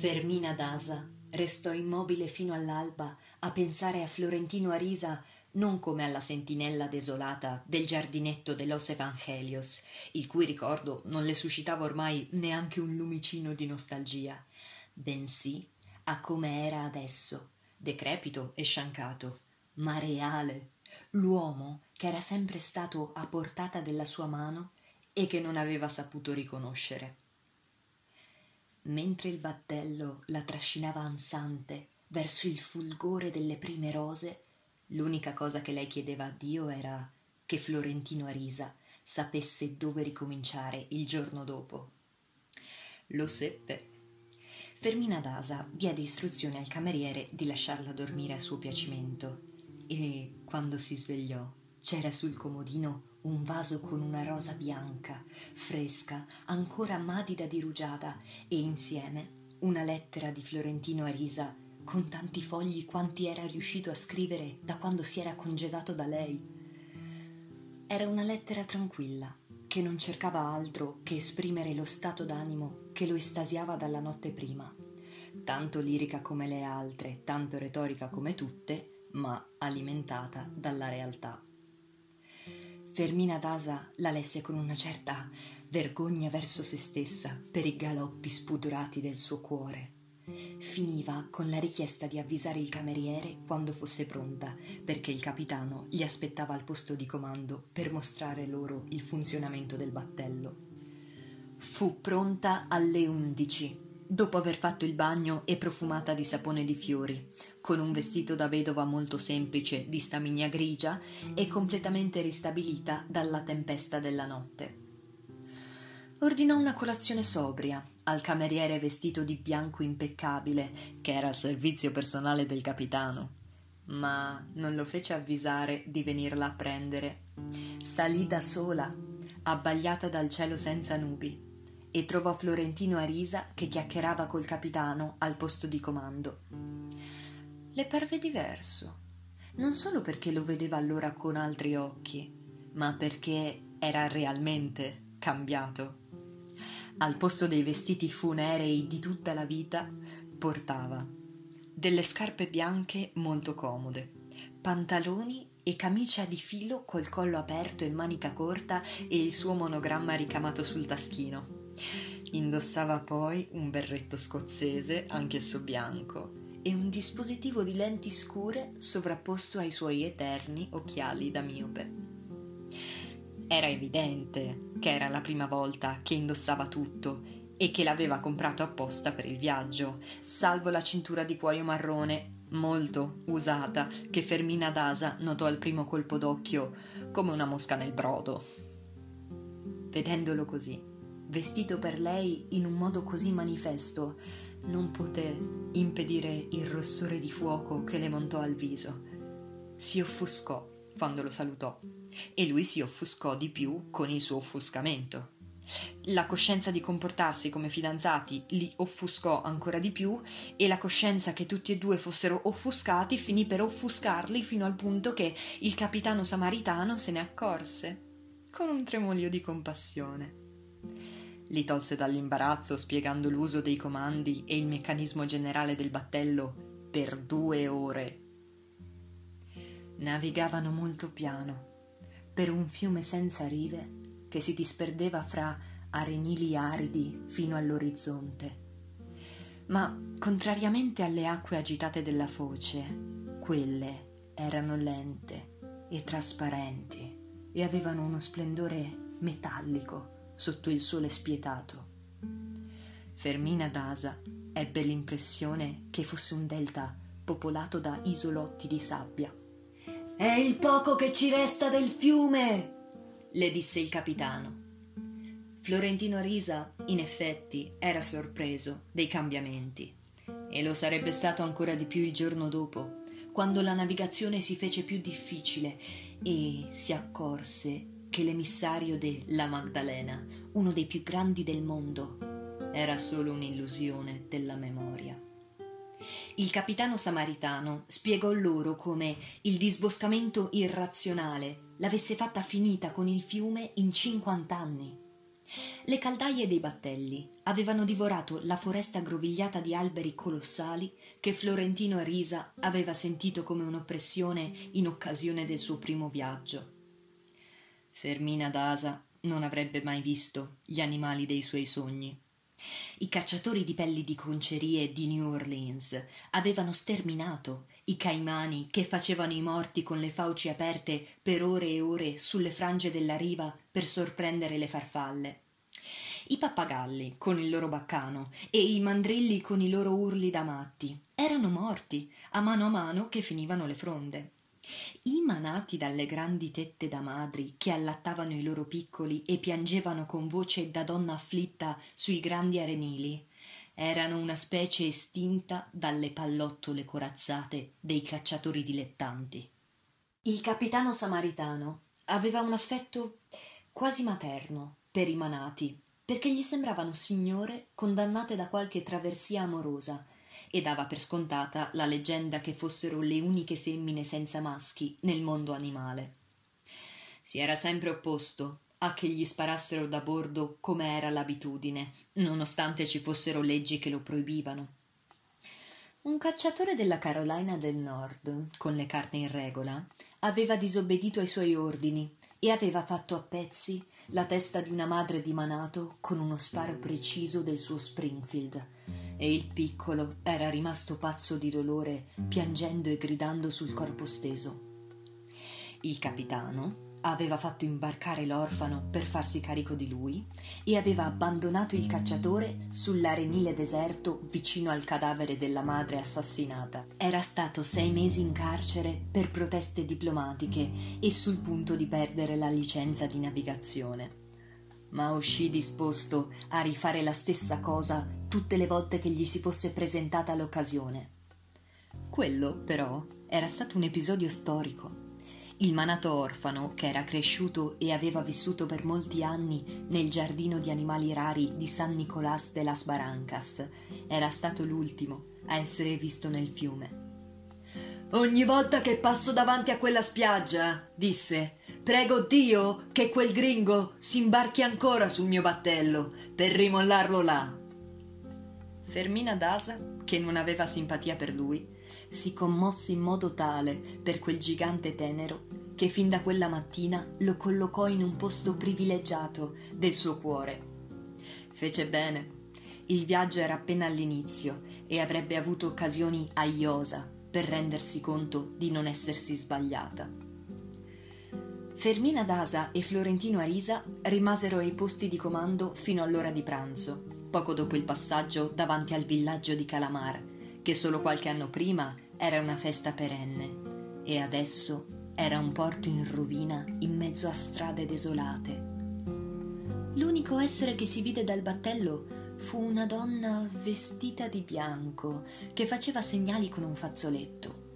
Fermina Dasa restò immobile fino all'alba a pensare a Florentino Arisa non come alla sentinella desolata del giardinetto de Los Evangelios, il cui ricordo non le suscitava ormai neanche un lumicino di nostalgia, bensì a come era adesso, decrepito e sciancato, ma reale, l'uomo che era sempre stato a portata della sua mano e che non aveva saputo riconoscere. Mentre il battello la trascinava ansante verso il fulgore delle prime rose, l'unica cosa che lei chiedeva a Dio era che Florentino Arisa sapesse dove ricominciare il giorno dopo. Lo seppe. Fermina Dasa diede istruzione al cameriere di lasciarla dormire a suo piacimento e, quando si svegliò, c'era sul comodino un vaso con una rosa bianca, fresca, ancora madida di rugiada, e insieme una lettera di Florentino Arisa con tanti fogli quanti era riuscito a scrivere da quando si era congedato da lei. Era una lettera tranquilla, che non cercava altro che esprimere lo stato d'animo che lo estasiava dalla notte prima, tanto lirica come le altre, tanto retorica come tutte, ma alimentata dalla realtà. Fermina Dasa la lesse con una certa vergogna verso se stessa per i galoppi spudorati del suo cuore. Finiva con la richiesta di avvisare il cameriere quando fosse pronta, perché il capitano gli aspettava al posto di comando per mostrare loro il funzionamento del battello. Fu pronta alle undici dopo aver fatto il bagno e profumata di sapone di fiori, con un vestito da vedova molto semplice di stamigna grigia e completamente ristabilita dalla tempesta della notte. Ordinò una colazione sobria al cameriere vestito di bianco impeccabile, che era al servizio personale del capitano, ma non lo fece avvisare di venirla a prendere. Salì da sola, abbagliata dal cielo senza nubi e trovò Florentino Arisa che chiacchierava col capitano al posto di comando. Le parve diverso, non solo perché lo vedeva allora con altri occhi, ma perché era realmente cambiato. Al posto dei vestiti funerei di tutta la vita portava delle scarpe bianche molto comode, pantaloni e camicia di filo col collo aperto e manica corta e il suo monogramma ricamato sul taschino. Indossava poi un berretto scozzese, anch'esso bianco, e un dispositivo di lenti scure sovrapposto ai suoi eterni occhiali da miope. Era evidente che era la prima volta che indossava tutto e che l'aveva comprato apposta per il viaggio, salvo la cintura di cuoio marrone molto usata che Fermina Dasa notò al primo colpo d'occhio come una mosca nel brodo. Vedendolo così, vestito per lei in un modo così manifesto, non poté impedire il rossore di fuoco che le montò al viso. Si offuscò quando lo salutò e lui si offuscò di più con il suo offuscamento. La coscienza di comportarsi come fidanzati li offuscò ancora di più e la coscienza che tutti e due fossero offuscati finì per offuscarli fino al punto che il capitano samaritano se ne accorse con un tremolio di compassione. Li tolse dall'imbarazzo spiegando l'uso dei comandi e il meccanismo generale del battello per due ore. Navigavano molto piano, per un fiume senza rive che si disperdeva fra arenili aridi fino all'orizzonte. Ma, contrariamente alle acque agitate della foce, quelle erano lente e trasparenti e avevano uno splendore metallico sotto il sole spietato. Fermina d'Asa ebbe l'impressione che fosse un delta popolato da isolotti di sabbia. È il poco che ci resta del fiume, le disse il capitano. Florentino Risa, in effetti, era sorpreso dei cambiamenti e lo sarebbe stato ancora di più il giorno dopo, quando la navigazione si fece più difficile e si accorse che l'emissario della Magdalena, uno dei più grandi del mondo, era solo un'illusione della memoria. Il capitano samaritano spiegò loro come il disboscamento irrazionale l'avesse fatta finita con il fiume in cinquant'anni. Le caldaie dei battelli avevano divorato la foresta aggrovigliata di alberi colossali che Florentino Arisa aveva sentito come un'oppressione in occasione del suo primo viaggio. Fermina d'Asa non avrebbe mai visto gli animali dei suoi sogni. I cacciatori di pelli di concerie di New Orleans avevano sterminato i caimani che facevano i morti con le fauci aperte per ore e ore sulle frange della riva per sorprendere le farfalle. I pappagalli con il loro baccano e i mandrilli con i loro urli da matti erano morti a mano a mano che finivano le fronde. I manati dalle grandi tette da madri che allattavano i loro piccoli e piangevano con voce da donna afflitta sui grandi arenili erano una specie estinta dalle pallottole corazzate dei cacciatori dilettanti. Il capitano samaritano aveva un affetto quasi materno per i manati, perché gli sembravano signore condannate da qualche traversia amorosa, e dava per scontata la leggenda che fossero le uniche femmine senza maschi nel mondo animale. Si era sempre opposto a che gli sparassero da bordo come era l'abitudine, nonostante ci fossero leggi che lo proibivano. Un cacciatore della Carolina del Nord, con le carte in regola, aveva disobbedito ai suoi ordini e aveva fatto a pezzi la testa di una madre di Manato con uno sparo preciso del suo Springfield, e il piccolo era rimasto pazzo di dolore, piangendo e gridando sul corpo steso. Il capitano, aveva fatto imbarcare l'orfano per farsi carico di lui e aveva abbandonato il cacciatore sull'arenile deserto vicino al cadavere della madre assassinata. Era stato sei mesi in carcere per proteste diplomatiche e sul punto di perdere la licenza di navigazione. Ma uscì disposto a rifare la stessa cosa tutte le volte che gli si fosse presentata l'occasione. Quello, però, era stato un episodio storico il manato orfano, che era cresciuto e aveva vissuto per molti anni nel giardino di animali rari di San Nicolás de las Barrancas, era stato l'ultimo a essere visto nel fiume. Ogni volta che passo davanti a quella spiaggia, disse, prego Dio che quel gringo si imbarchi ancora sul mio battello per rimollarlo là. Fermina Dasa, che non aveva simpatia per lui, si commosse in modo tale per quel gigante tenero che fin da quella mattina lo collocò in un posto privilegiato del suo cuore. Fece bene. Il viaggio era appena all'inizio e avrebbe avuto occasioni a iosa per rendersi conto di non essersi sbagliata. Fermina Dasa e Florentino Arisa rimasero ai posti di comando fino all'ora di pranzo, poco dopo il passaggio davanti al villaggio di Calamar, che solo qualche anno prima era una festa perenne e adesso era un porto in rovina in mezzo a strade desolate. L'unico essere che si vide dal battello fu una donna vestita di bianco che faceva segnali con un fazzoletto.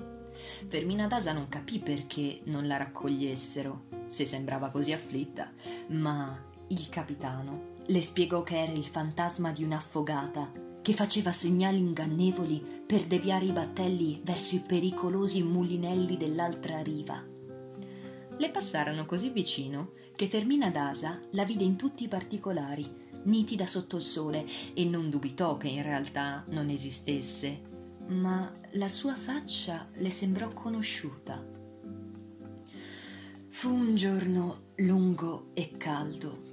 Fermina Dasa non capì perché non la raccogliessero, se sembrava così afflitta, ma il capitano le spiegò che era il fantasma di un'affogata che faceva segnali ingannevoli per deviare i battelli verso i pericolosi mulinelli dell'altra riva. Le passarono così vicino che Fermina d'Asa la vide in tutti i particolari, nitida sotto il sole, e non dubitò che in realtà non esistesse, ma la sua faccia le sembrò conosciuta. Fu un giorno lungo e caldo.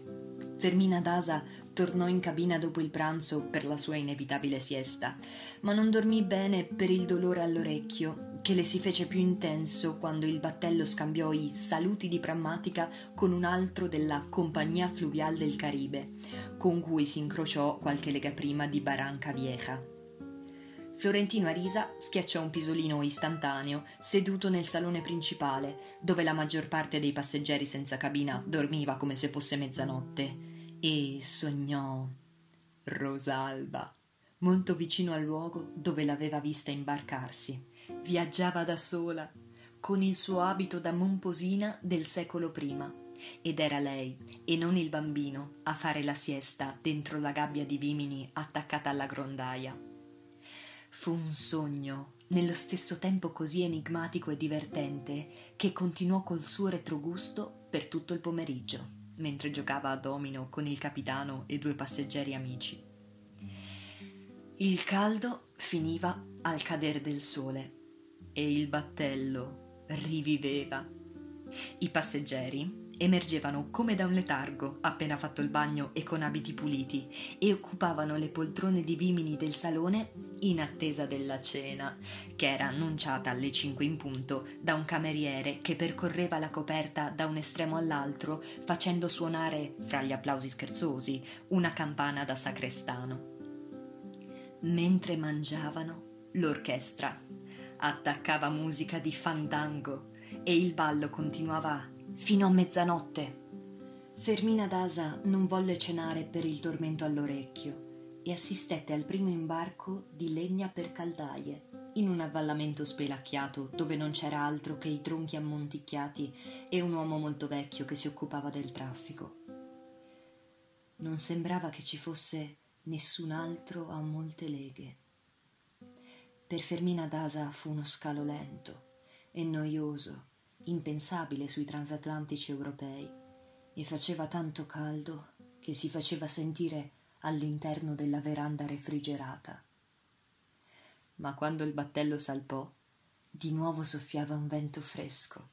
Fermina d'Asa tornò in cabina dopo il pranzo per la sua inevitabile siesta, ma non dormì bene per il dolore all'orecchio, che le si fece più intenso quando il battello scambiò i saluti di prammatica con un altro della Compagnia Fluvial del Caribe, con cui si incrociò qualche lega prima di Barranca Vieja. Florentino Arisa schiacciò un pisolino istantaneo seduto nel salone principale, dove la maggior parte dei passeggeri senza cabina dormiva come se fosse mezzanotte e sognò Rosalba, molto vicino al luogo dove l'aveva vista imbarcarsi. Viaggiava da sola, con il suo abito da momposina del secolo prima, ed era lei, e non il bambino, a fare la siesta dentro la gabbia di vimini attaccata alla grondaia. Fu un sogno, nello stesso tempo così enigmatico e divertente, che continuò col suo retrogusto per tutto il pomeriggio mentre giocava a domino con il capitano e due passeggeri amici. Il caldo finiva al cadere del sole e il battello riviveva. I passeggeri emergevano come da un letargo appena fatto il bagno e con abiti puliti e occupavano le poltrone di vimini del salone in attesa della cena, che era annunciata alle cinque in punto da un cameriere che percorreva la coperta da un estremo all'altro facendo suonare, fra gli applausi scherzosi, una campana da sacrestano. Mentre mangiavano, l'orchestra attaccava musica di fandango e il ballo continuava fino a mezzanotte. Fermina Dasa non volle cenare per il tormento all'orecchio e assistette al primo imbarco di legna per caldaie in un avvallamento spelacchiato dove non c'era altro che i tronchi ammonticchiati e un uomo molto vecchio che si occupava del traffico. Non sembrava che ci fosse nessun altro a molte leghe. Per Fermina Dasa fu uno scalo lento e noioso impensabile sui transatlantici europei, e faceva tanto caldo che si faceva sentire all'interno della veranda refrigerata. Ma quando il battello salpò, di nuovo soffiava un vento fresco,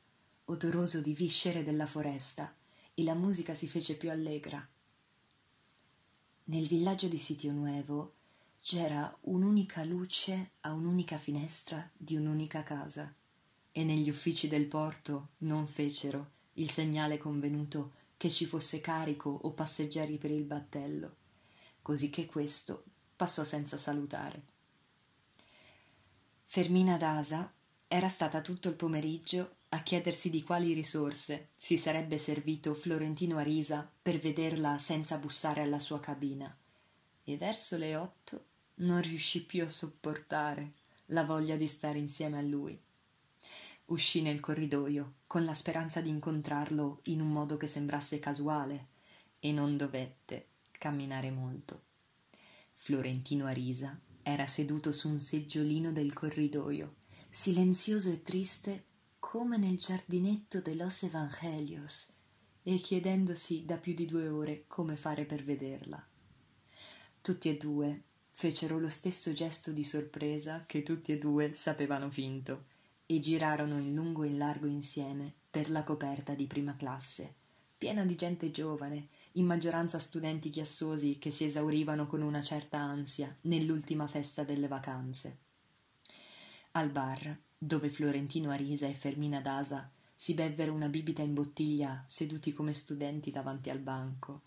odoroso di viscere della foresta, e la musica si fece più allegra. Nel villaggio di Sitio Nuevo c'era un'unica luce a un'unica finestra di un'unica casa e negli uffici del porto non fecero il segnale convenuto che ci fosse carico o passeggeri per il battello, così che questo passò senza salutare. Fermina Dasa era stata tutto il pomeriggio a chiedersi di quali risorse si sarebbe servito Florentino Arisa per vederla senza bussare alla sua cabina, e verso le otto non riuscì più a sopportare la voglia di stare insieme a lui uscì nel corridoio con la speranza di incontrarlo in un modo che sembrasse casuale e non dovette camminare molto. Florentino Arisa era seduto su un seggiolino del corridoio, silenzioso e triste come nel giardinetto de Los Evangelios, e chiedendosi da più di due ore come fare per vederla. Tutti e due fecero lo stesso gesto di sorpresa che tutti e due sapevano finto e girarono in lungo e in largo insieme per la coperta di prima classe, piena di gente giovane, in maggioranza studenti chiassosi che si esaurivano con una certa ansia nell'ultima festa delle vacanze. Al bar, dove Florentino Arisa e Fermina Dasa si bevvero una bibita in bottiglia seduti come studenti davanti al banco,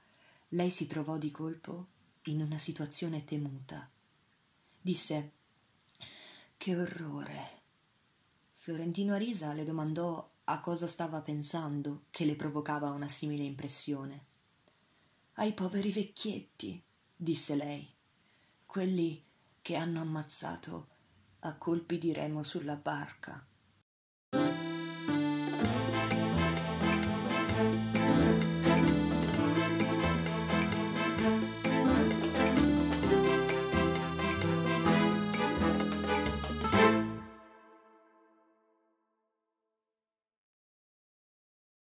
lei si trovò di colpo in una situazione temuta. Disse Che orrore. Florentino Arisa le domandò a cosa stava pensando che le provocava una simile impressione. Ai poveri vecchietti, disse lei, quelli che hanno ammazzato a colpi di remo sulla barca.